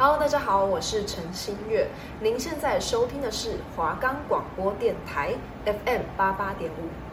好大家好，我是陈新月。您现在收听的是华冈广播电台 FM 八八点五。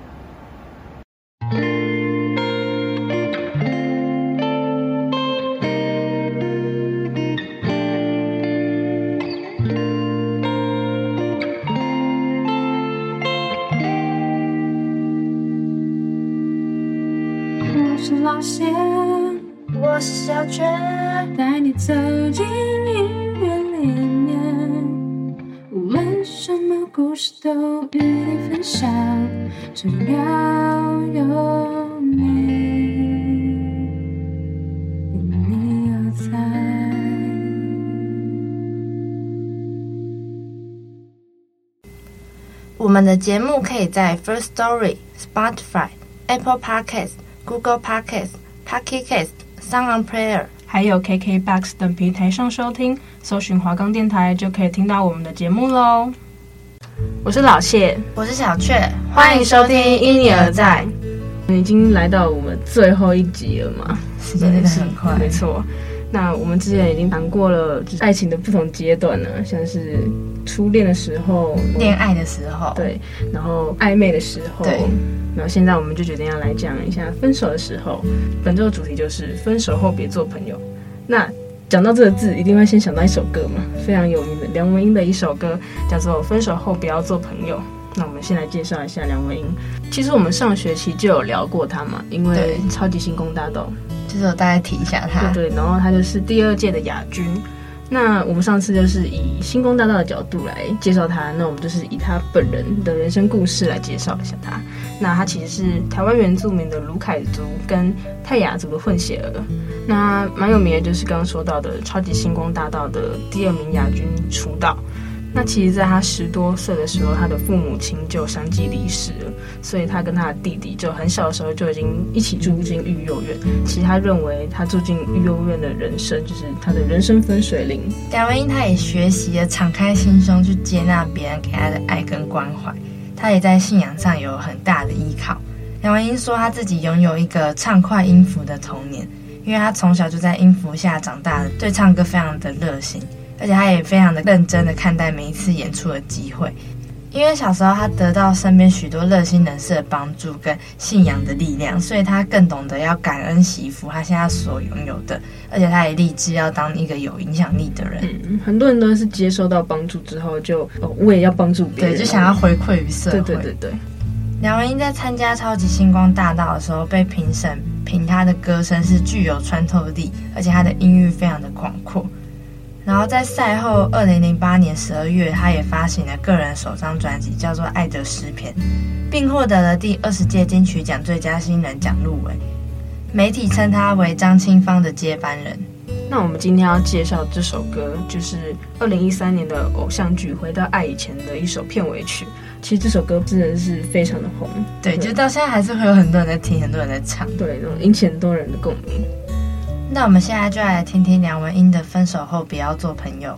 的节目可以在 First Story、Spotify、Apple Podcasts、Google Podcasts、Pocket Casts、Sound On Player，还有 KKBOX 等平台上收听，搜寻华冈电台就可以听到我们的节目喽。我是老谢，我是小雀，欢迎收听《因你而在》。已经来到我们最后一集了嘛？时间真的很快，没错。那我们之前已经谈过了，就是爱情的不同阶段呢，像是初恋的时候、恋爱的时候，对，然后暧昧的时候，对，然后现在我们就决定要来讲一下分手的时候。本周的主题就是分手后别做朋友。那讲到这个字，一定会先想到一首歌嘛，非常有名的梁文音的一首歌，叫做《分手后不要做朋友》。那我们先来介绍一下梁文音。其实我们上学期就有聊过他嘛，因为超级星光大道。就是我大概提一下他，对对，然后他就是第二届的亚军。那我们上次就是以星光大道的角度来介绍他，那我们就是以他本人的人生故事来介绍一下他。那他其实是台湾原住民的鲁凯族跟泰雅族的混血儿。那蛮有名的，就是刚刚说到的超级星光大道的第二名亚军出道。那其实，在他十多岁的时候，他的父母亲就相继离世了，所以他跟他的弟弟就很小的时候就已经一起住进育幼院。其实他认为，他住进育幼院的人生就是他的人生分水岭。梁文英他也学习了敞开心胸去接纳别人给他的爱跟关怀，他也在信仰上有很大的依靠。梁文英说，他自己拥有一个畅快音符的童年，因为他从小就在音符下长大的，对唱歌非常的热心。而且他也非常的认真的看待每一次演出的机会，因为小时候他得到身边许多热心人士的帮助跟信仰的力量，所以他更懂得要感恩惜福他现在所拥有的，而且他也立志要当一个有影响力的人。嗯，很多人都是接受到帮助之后就，哦，我也要帮助别人，对，就想要回馈于社会。对对对对。梁文音在参加超级星光大道的时候，被评审评他的歌声是具有穿透力，而且他的音域非常的广阔。然后在赛后，二零零八年十二月，他也发行了个人首张专辑，叫做《爱的诗篇》，并获得了第二十届金曲奖最佳新人奖入围。媒体称他为张清芳的接班人。那我们今天要介绍这首歌，就是二零一三年的偶像剧《回到爱以前》的一首片尾曲。其实这首歌真的是非常的红，对，就到现在还是会有很多人在听，很多人在唱，对，引起很多人的共鸣。那我们现在就来听听梁文音的《分手后不要做朋友》。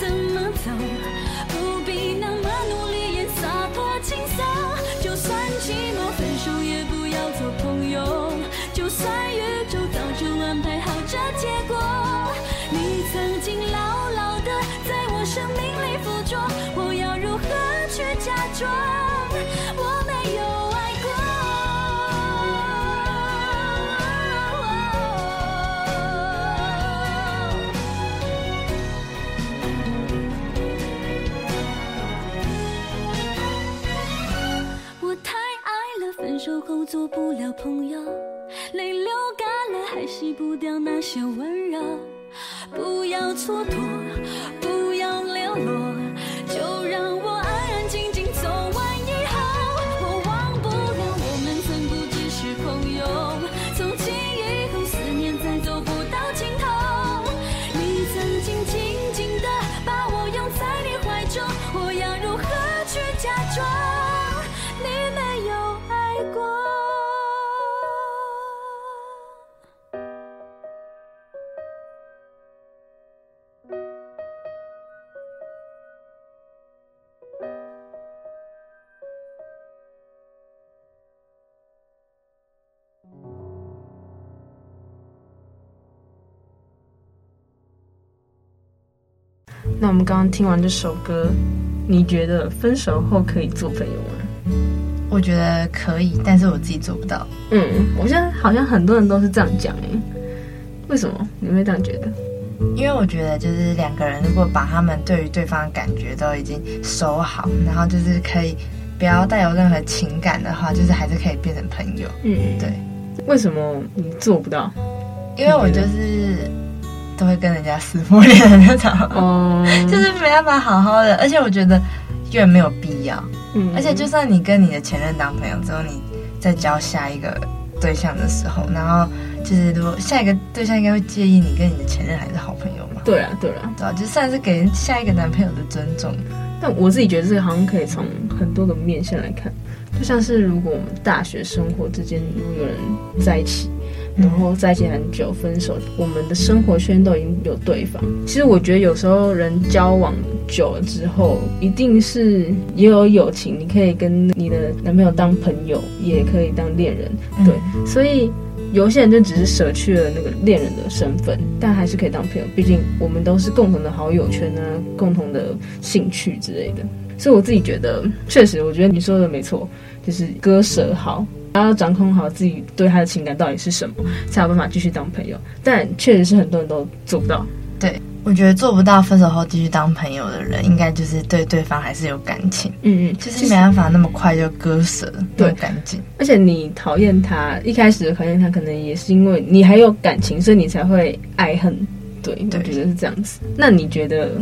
怎么走，不必做不了朋友。泪流干了，还洗不掉那些温柔。不要蹉跎，不要流落，就让我安安静静那我们刚刚听完这首歌，你觉得分手后可以做朋友吗？我觉得可以，但是我自己做不到。嗯，我现在好像很多人都是这样讲诶。为什么你会这样觉得？因为我觉得就是两个人如果把他们对于对方的感觉都已经收好，然后就是可以不要带有任何情感的话，就是还是可以变成朋友。嗯，对。为什么你做不到？因为我就是。都会跟人家撕破脸的那种，哦，就是没办法好好的，而且我觉得越没有必要，嗯，而且就算你跟你的前任当朋友之后，你再交下一个对象的时候，然后就是如果下一个对象应该会介意你跟你的前任还是好朋友嘛？对啊，对啊，对啊，就算是给下一个男朋友的尊重。但我自己觉得这个好像可以从很多个面向来看，就像是如果我们大学生活之间如果有人在一起。然后在一起很久，分手，我们的生活圈都已经有对方。其实我觉得有时候人交往久了之后，一定是也有友情，你可以跟你的男朋友当朋友，也可以当恋人。对，所以有些人就只是舍去了那个恋人的身份，但还是可以当朋友。毕竟我们都是共同的好友圈啊，共同的兴趣之类的。所以我自己觉得，确实，我觉得你说的没错，就是割舍好。要掌控好自己对他的情感到底是什么，才有办法继续当朋友。但确实是很多人都做不到。对，我觉得做不到分手后继续当朋友的人，应该就是对对方还是有感情。嗯嗯，就是没办法那么快就割舍，对，感情。而且你讨厌他，一开始讨厌他，可能也是因为你还有感情，所以你才会爱恨。对，对，我觉得是这样子。那你觉得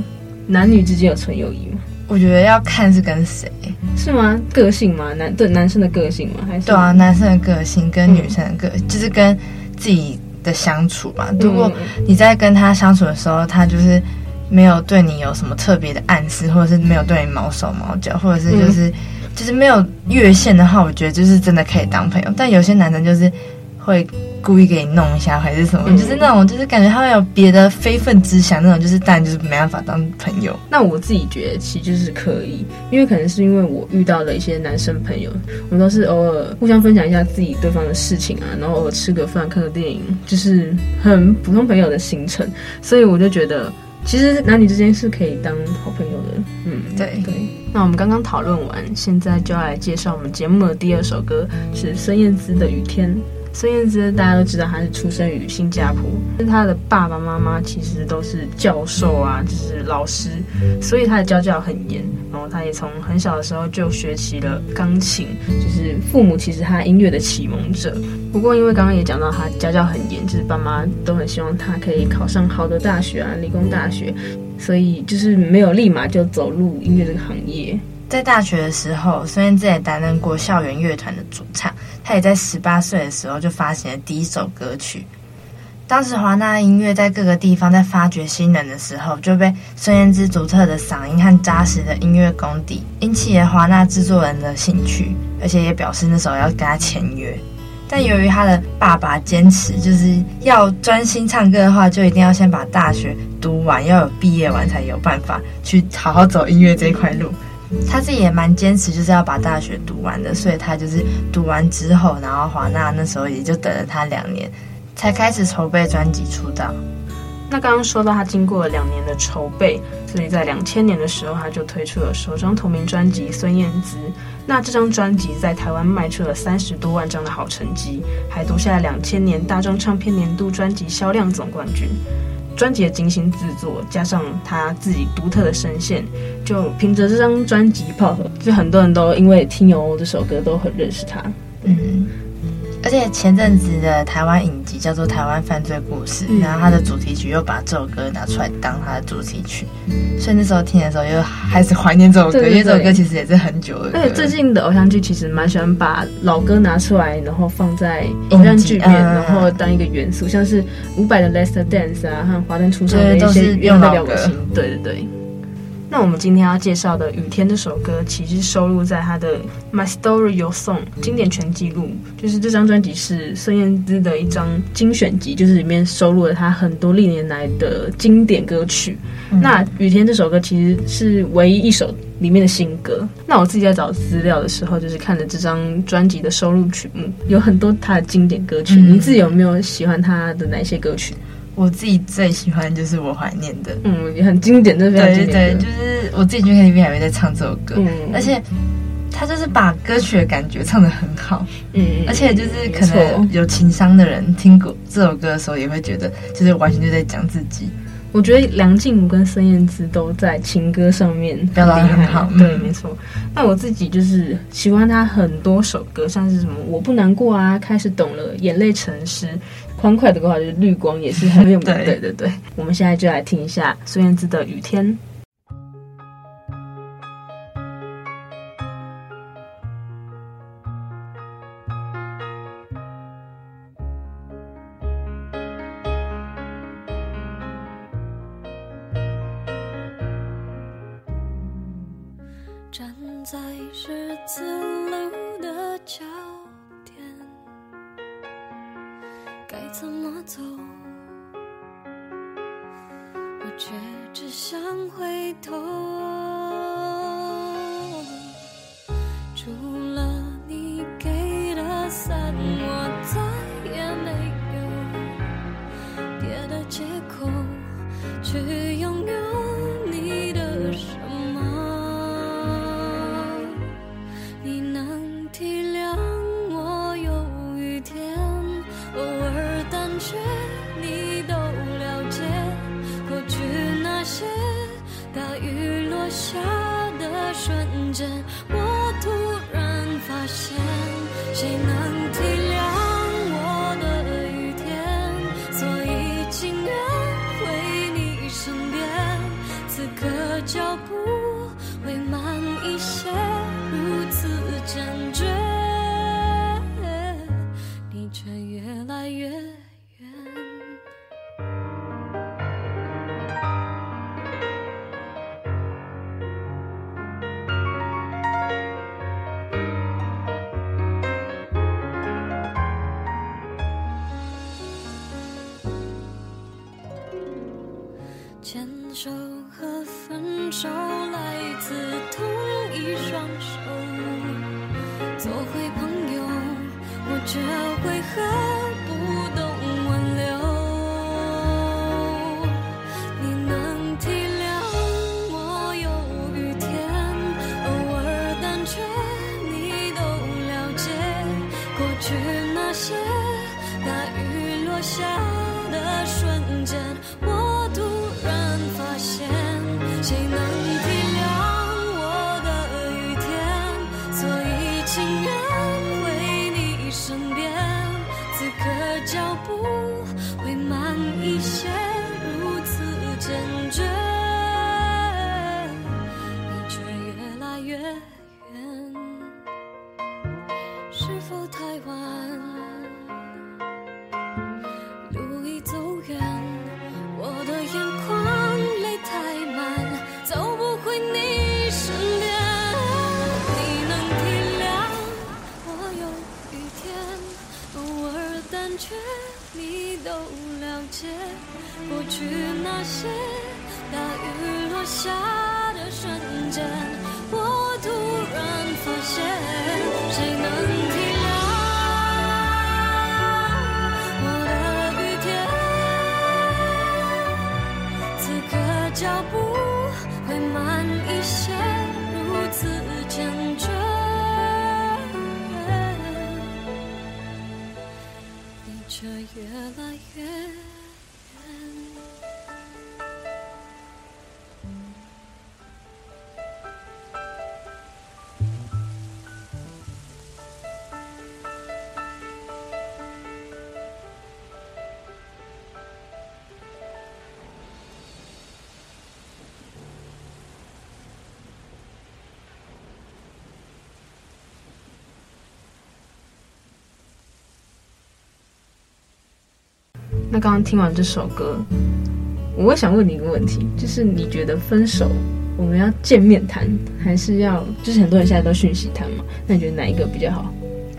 男女之间有纯友谊吗？我觉得要看是跟谁，是吗？个性吗？男对男生的个性吗？还是对啊，男生的个性跟女生的个就是跟自己的相处嘛。如果你在跟他相处的时候，他就是没有对你有什么特别的暗示，或者是没有对你毛手毛脚，或者是就是，嗯，就是没有越线的话，我觉得就是真的可以当朋友。但有些男生就是会。故意给你弄一下还是什么，嗯、就是那种，就是感觉他会有别的非分之想那种，就是但就是没办法当朋友。那我自己觉得其实就是可以，因为可能是因为我遇到了一些男生朋友，我们都是偶尔互相分享一下自己对方的事情啊，然后偶尔吃个饭、看个电影，就是很普通朋友的行程。所以我就觉得，其实男女之间是可以当好朋友的。嗯，对对。那我们刚刚讨论完，现在就要来介绍我们节目的第二首歌，是孙燕姿的《雨天》。孙燕姿大家都知道，她是出生于新加坡，她的爸爸妈妈其实都是教授啊，就是老师，所以她的家教很严。然后她也从很小的时候就学习了钢琴，就是父母其实她音乐的启蒙者。不过因为刚刚也讲到，她家教很严，就是爸妈都很希望她可以考上好的大学啊，理工大学，所以就是没有立马就走入音乐这个行业。在大学的时候，孙燕姿也担任过校园乐团的主唱。她也在十八岁的时候就发行了第一首歌曲，当时华纳音乐在各个地方在发掘新人的时候，就被孙燕姿独特的嗓音和扎实的音乐功底引起了华纳制作人的兴趣，而且也表示那时候要跟他签约。但由于他的爸爸坚持，就是要专心唱歌的话，就一定要先把大学读完，要有毕业完才有办法去好好走音乐这一块路。他自己也蛮坚持，就是要把大学读完的，所以他就是读完之后，然后华纳那时候也就等了他两年，才开始筹备专辑出道。那刚刚说到他经过了两年的筹备，所以在两千年的时候，他就推出了首张同名专辑《孙燕姿》。那这张专辑在台湾卖出了三十多万张的好成绩，还夺下了两千年大众唱片年度专辑销量总冠军。专辑的精心制作，加上他自己独特的声线，就凭着这张专辑泡，就很多人都因为听有这首歌都很认识他。嗯。而且前阵子的台湾影集叫做《台湾犯罪故事》，然后它的主题曲又把这首歌拿出来当它的主题曲，所以那时候听的时候又开始怀念这首歌，因为这首歌其实也是很久了。而且最近的偶像剧其实蛮喜欢把老歌拿出来，然后放在偶像剧里面，然后当一个元素，像是伍佰的《Last Dance》啊，和华灯初上的一些用的表情。对对对。那我们今天要介绍的《雨天》这首歌，其实收录在他的《My Story Your Song》经典全记录，就是这张专辑是孙燕姿的一张精选集，就是里面收录了她很多历年来的经典歌曲。嗯、那《雨天》这首歌其实是唯一一首里面的新歌。那我自己在找资料的时候，就是看了这张专辑的收录曲目，有很多他的经典歌曲。嗯、你自己有没有喜欢他的哪些歌曲？我自己最喜欢就是我怀念的，嗯，也很经典，对不对？对，就是我自己去 KTV 还会在唱这首歌，嗯，而且他就是把歌曲的感觉唱得很好，嗯，而且就是可能有情商的人听过这首歌的时候，也会觉得就是完全就在讲自己。我觉得梁静茹跟孙燕姿都在情歌上面表达很好，对，没错。那我自己就是喜欢他很多首歌，像是什么我不难过啊，开始懂了，眼泪成诗。欢快的歌就是绿光，也是很有名。对对对，我们现在就来听一下孙燕姿的《雨天》。站在十字路的桥怎么走？我却只想回头。真过去那些大雨落下的瞬间我突然发现谁能那刚刚听完这首歌，我会想问你一个问题，就是你觉得分手我们要见面谈，还是要就是很多人现在都讯息谈嘛？那你觉得哪一个比较好？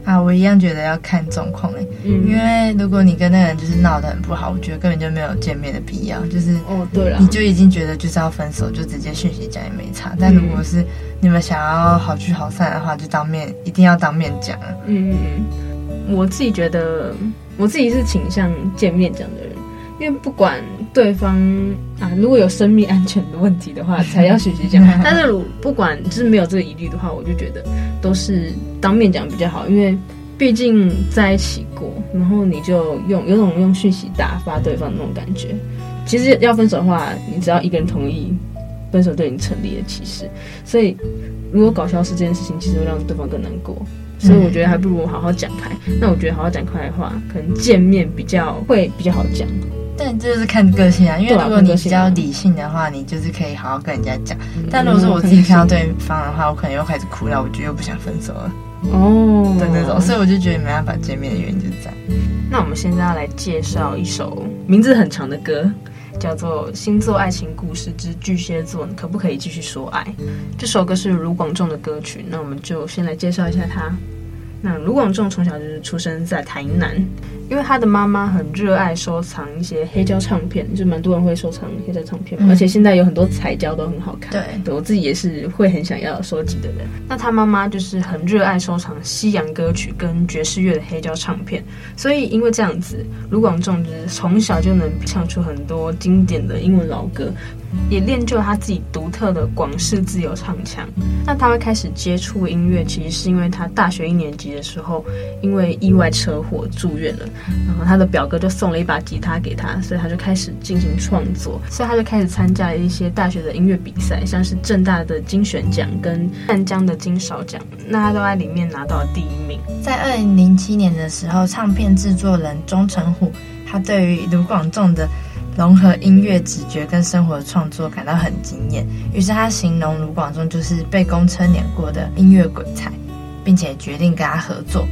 啊，我一样觉得要看状况哎，嗯，因为如果你跟那个人就是闹得很不好，我觉得根本就没有见面的必要，就是哦对了，你就已经觉得就是要分手，就直接讯息讲也没差。但如果是你们想要好聚好散的话，就当面一定要当面讲。嗯嗯，我自己觉得。我自己是倾向见面讲的人，因为不管对方啊，如果有生命安全的问题的话，才要学习讲。但是如不管就是没有这个疑虑的话，我就觉得都是当面讲比较好，因为毕竟在一起过，然后你就用有种用讯息打发对方的那种感觉。其实要分手的话，你只要一个人同意，分手对你成立了。其实，所以如果搞消失这件事情，其实会让对方更难过。所以我觉得还不如好好讲开。那我觉得好好讲开的话，可能见面比较会比较好讲。但这就是看个性啊，因为如果你比较理性的话，你就是可以好好跟人家讲。但如果是我自己看到对方的话，我可能又开始哭了，我就又不想分手了。哦，的那种。所以我就觉得没办法见面的原因就是这样。那我们现在要来介绍一首名字很长的歌。叫做《星座爱情故事之巨蟹座》，可不可以继续说爱？这首歌是卢广仲的歌曲，那我们就先来介绍一下他。那卢广仲从小就是出生在台南。因为他的妈妈很热爱收藏一些黑胶唱片，就蛮多人会收藏黑胶唱片，嗯，而且现在有很多彩胶都很好看。对，对我自己也是会很想要收集的人。那他妈妈就是很热爱收藏西洋歌曲跟爵士乐的黑胶唱片，所以因为这样子，卢广仲就是从小就能唱出很多经典的英文老歌。也练就了他自己独特的广式自由唱腔。那他会开始接触音乐，其实是因为他大学一年级的时候，因为意外车祸住院了，然后他的表哥就送了一把吉他给他，所以他就开始进行创作。所以他就开始参加一些大学的音乐比赛，像是正大的金选奖跟淡江的金勺奖，那他都在里面拿到了第一名。在二零零七年的时候，唱片制作人钟成虎，他对于卢广仲的融合音乐直觉跟生活的创作感到很惊艳，于是他形容卢广仲就是被公车碾过的音乐鬼才，并且决定跟他合作。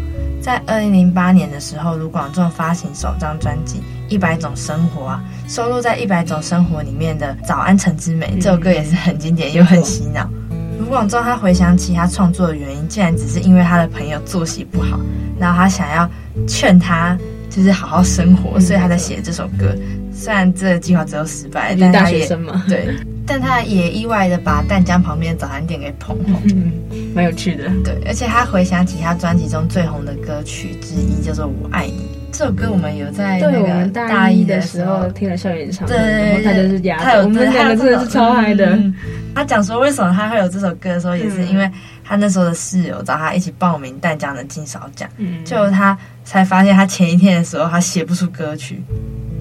在二零零八年的时候，卢广仲发行首张专辑《一百种生活》啊，收录在《一百种生活》里面的《早安城之美》这首歌也是很经典又很洗脑。卢广仲他回想起他创作的原因，竟然只是因为他的朋友作息不好，然后他想要劝他就是好好生活，所以他才写这首歌。虽然这个计划最后失败，但他也对，但他也意外的把淡江旁边的早餐店给捧红，嗯，蛮有趣的。对，而且他回想起他专辑中最红的歌曲之一叫做《我爱你》这首歌，我们有在那个大一的时候听了校园唱，对，然后他就是压轴，我们两个真的是超嗨的。他讲说为什么他会有这首歌的时候，也是因为他那时候的室友找他一起报名淡江的金勺奖，嗯，就他才发现他前一天的时候他写不出歌曲。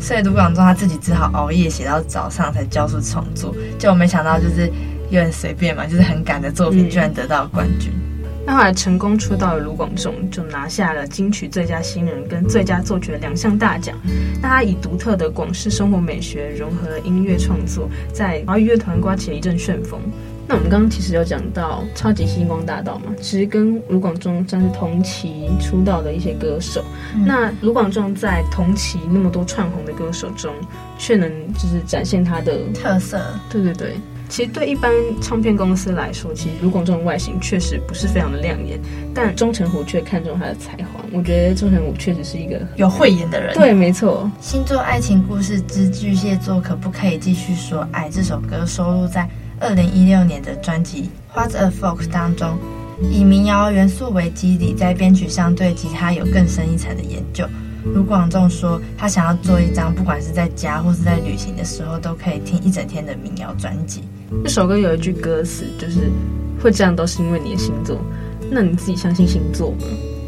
所以卢广仲他自己只好熬夜写到早上才交出创作，就我没想到就是有点随便嘛，就是很赶的作品居然得到冠军。嗯、那后来成功出道的卢广仲就拿下了金曲最佳新人跟最佳作曲的两项大奖。那他以独特的广式生活美学融合了音乐创作，在华语乐团刮起了一阵旋风。那我们刚刚其实有讲到超级星光大道嘛，其实跟卢广仲算是同期出道的一些歌手。嗯、那卢广仲在同期那么多串红的歌手中，却能就是展现他的特色。对对对，其实对一般唱片公司来说，其实卢广仲的外形确实不是非常的亮眼，但钟成虎却看中他的才华。我觉得钟成虎确实是一个有慧眼的人。对，没错。星座爱情故事之巨蟹座，可不可以继续说爱？这首歌收录在。二零一六年的专辑《What's a Folk》当中，以民谣元素为基底，在编曲上对吉他有更深一层的研究。卢广仲说，他想要做一张不管是在家或是在旅行的时候都可以听一整天的民谣专辑。这首歌有一句歌词，就是会这样都是因为你的星座。那你自己相信星座吗？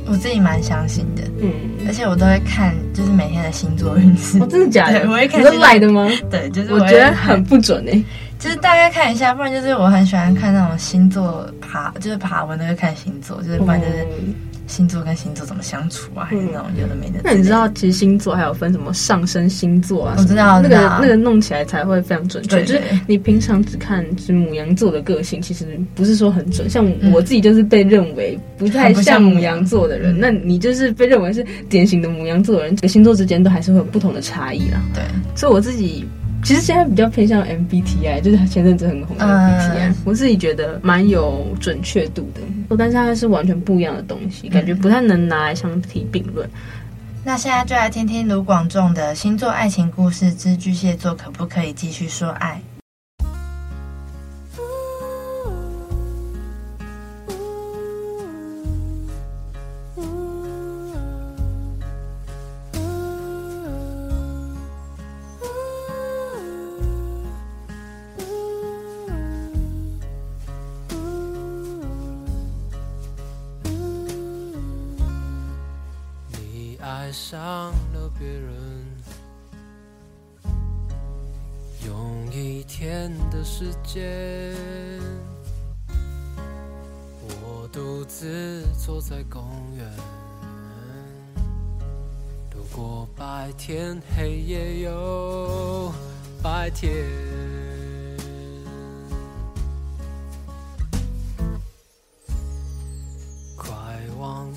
我自己蛮相信的，嗯，而且我都会看，就是每天的星座运势。哦，真的假的？我会看。你是赖的吗？对，就是我，我觉得很不准哎、欸。就是大概看一下，不然就是我很喜欢看那种星座爬，就是爬文都会看星座，就是不然就是。嗯星座跟星座怎么相处啊？还是那种有的没的。那你知道，其实星座还有分什么上升星座啊？我知道，那个那个弄起来才会非常准确。就是你平常只看是母羊座的个性，其实不是说很准。像我自己就是被认为不太像母羊座的人，那你就是被认为是典型的母羊座的人。这个星座之间都还是会有不同的差异啦。对，所以我自己。其实现在比较偏向 MBTI，就是前阵子很红的 MBTI，、嗯、我自己觉得蛮有准确度的，但是它是完全不一样的东西，感觉不太能拿来相提并论。那现在就来听听卢广仲的星座爱情故事之巨蟹座可不可以继续说爱？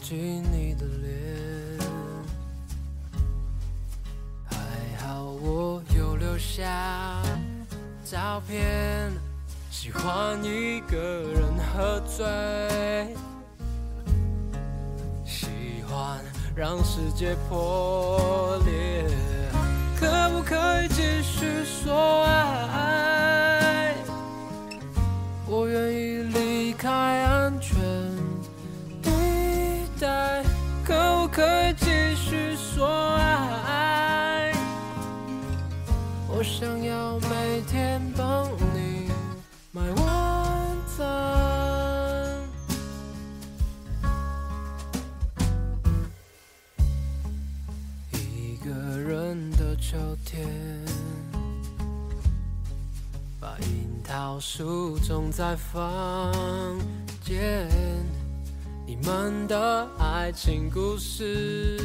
忘记你的脸。还好我有留下照片，喜欢一个人喝醉，喜欢让世界破裂，可不可以继续说爱？秋天，把樱桃树种在房间，你们的爱情故事。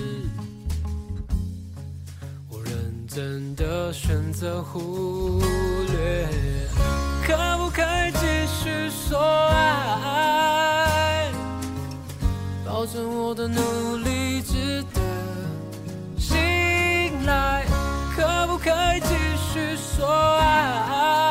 我认真的选择忽略，可不可以继续说爱？保证我的努力值得信赖，可以继续说爱？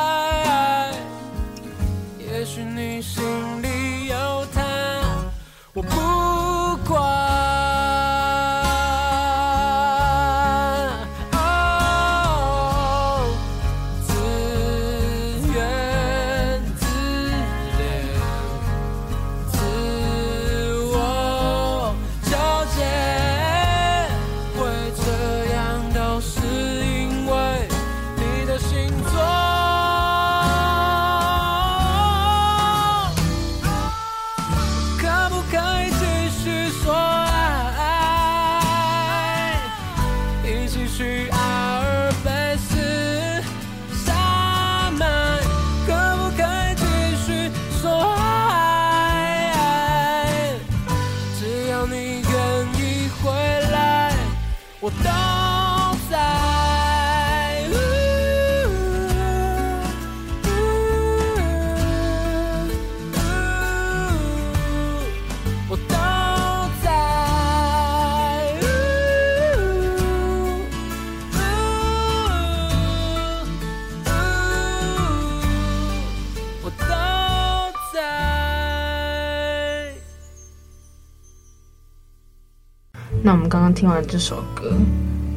那我们刚刚听完这首歌，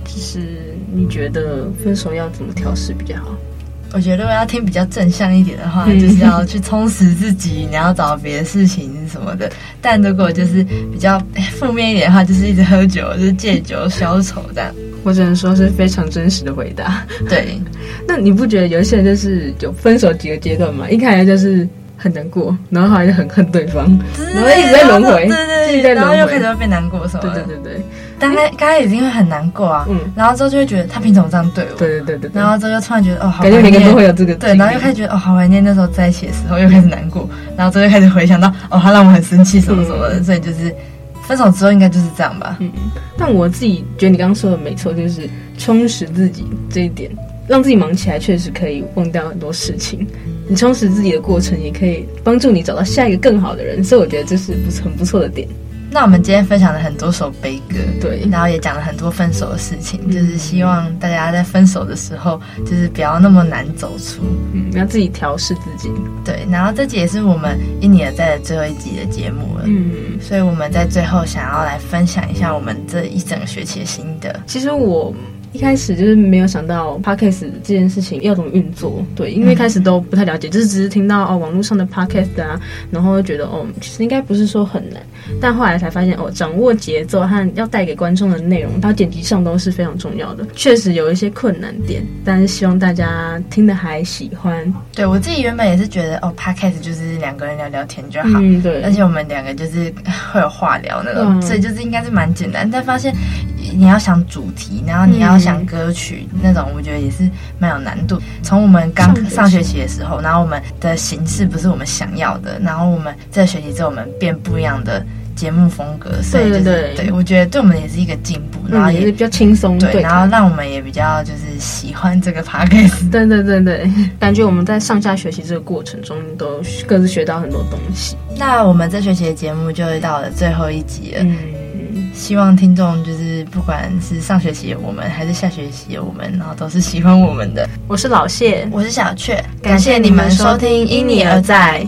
就是你觉得分手要怎么调试比较好？我觉得如果要听比较正向一点的话，嗯、就是要去充实自己，你要找别的事情什么的。但如果就是比较负面一点的话，就是一直喝酒，就是借酒消愁这样。我只能说是非常真实的回答。对，那你不觉得有一些人就是有分手几个阶段吗？一开始就是。很难过，然后后来就很恨对方，然后一直在轮回，对对对，然后又开始会变难过什么的，对对对对。刚开刚开始已经会很难过啊，嗯，然后之后就会觉得他凭什么这样对我？对对对对。然后之后又突然觉得哦，好感觉每个人都会有这个，对，然后又开始觉得哦，好怀念那时候在一起的时候，又开始难过，然后之后又开始回想到哦，他让我很生气什么什么的，所以就是分手之后应该就是这样吧。嗯，但我自己觉得你刚刚说的没错，就是充实自己这一点。让自己忙起来，确实可以忘掉很多事情。你充实自己的过程，也可以帮助你找到下一个更好的人。所以我觉得这是不是很不错的点。那我们今天分享了很多首悲歌，对，然后也讲了很多分手的事情，就是希望大家在分手的时候，就是不要那么难走出，嗯，要自己调试自己。对，然后这集也是我们因你而在的最后一集的节目了，嗯，所以我们在最后想要来分享一下我们这一整个学期的心得。其实我。一开始就是没有想到 Podcast 这件事情要怎么运作，对，因为一开始都不太了解，就是只是听到哦网络上的 Podcast 啊，然后觉得哦其实应该不是说很难，但后来才发现哦掌握节奏和要带给观众的内容，到剪辑上都是非常重要的，确实有一些困难点，但是希望大家听的还喜欢。对，我自己原本也是觉得哦 Podcast 就是两个人聊聊天就好，嗯，对，而且我们两个就是 会有话聊那种，嗯，所以就是应该是蛮简单，但发现你要想主题，然后你要。想歌曲那种，我觉得也是蛮有难度。从我们刚上学期的时候，然后我们的形式不是我们想要的，然后我们这学期之后，我们变不一样的节目风格，所以就是对，对，对，对，我觉得对我们也是一个进步，然后也，嗯、也是比较轻松，对，然后让我们也比较就是喜欢这个 podcast，对对对对，感觉我们在上下学期这个过程中都各自学到很多东西。那我们这学期的节目就到了最后一集了。嗯希望听众就是不管是上学期的我们，还是下学期的我们，然后都是喜欢我们的。我是老谢，我是小雀，感谢你们收听《因你而在》。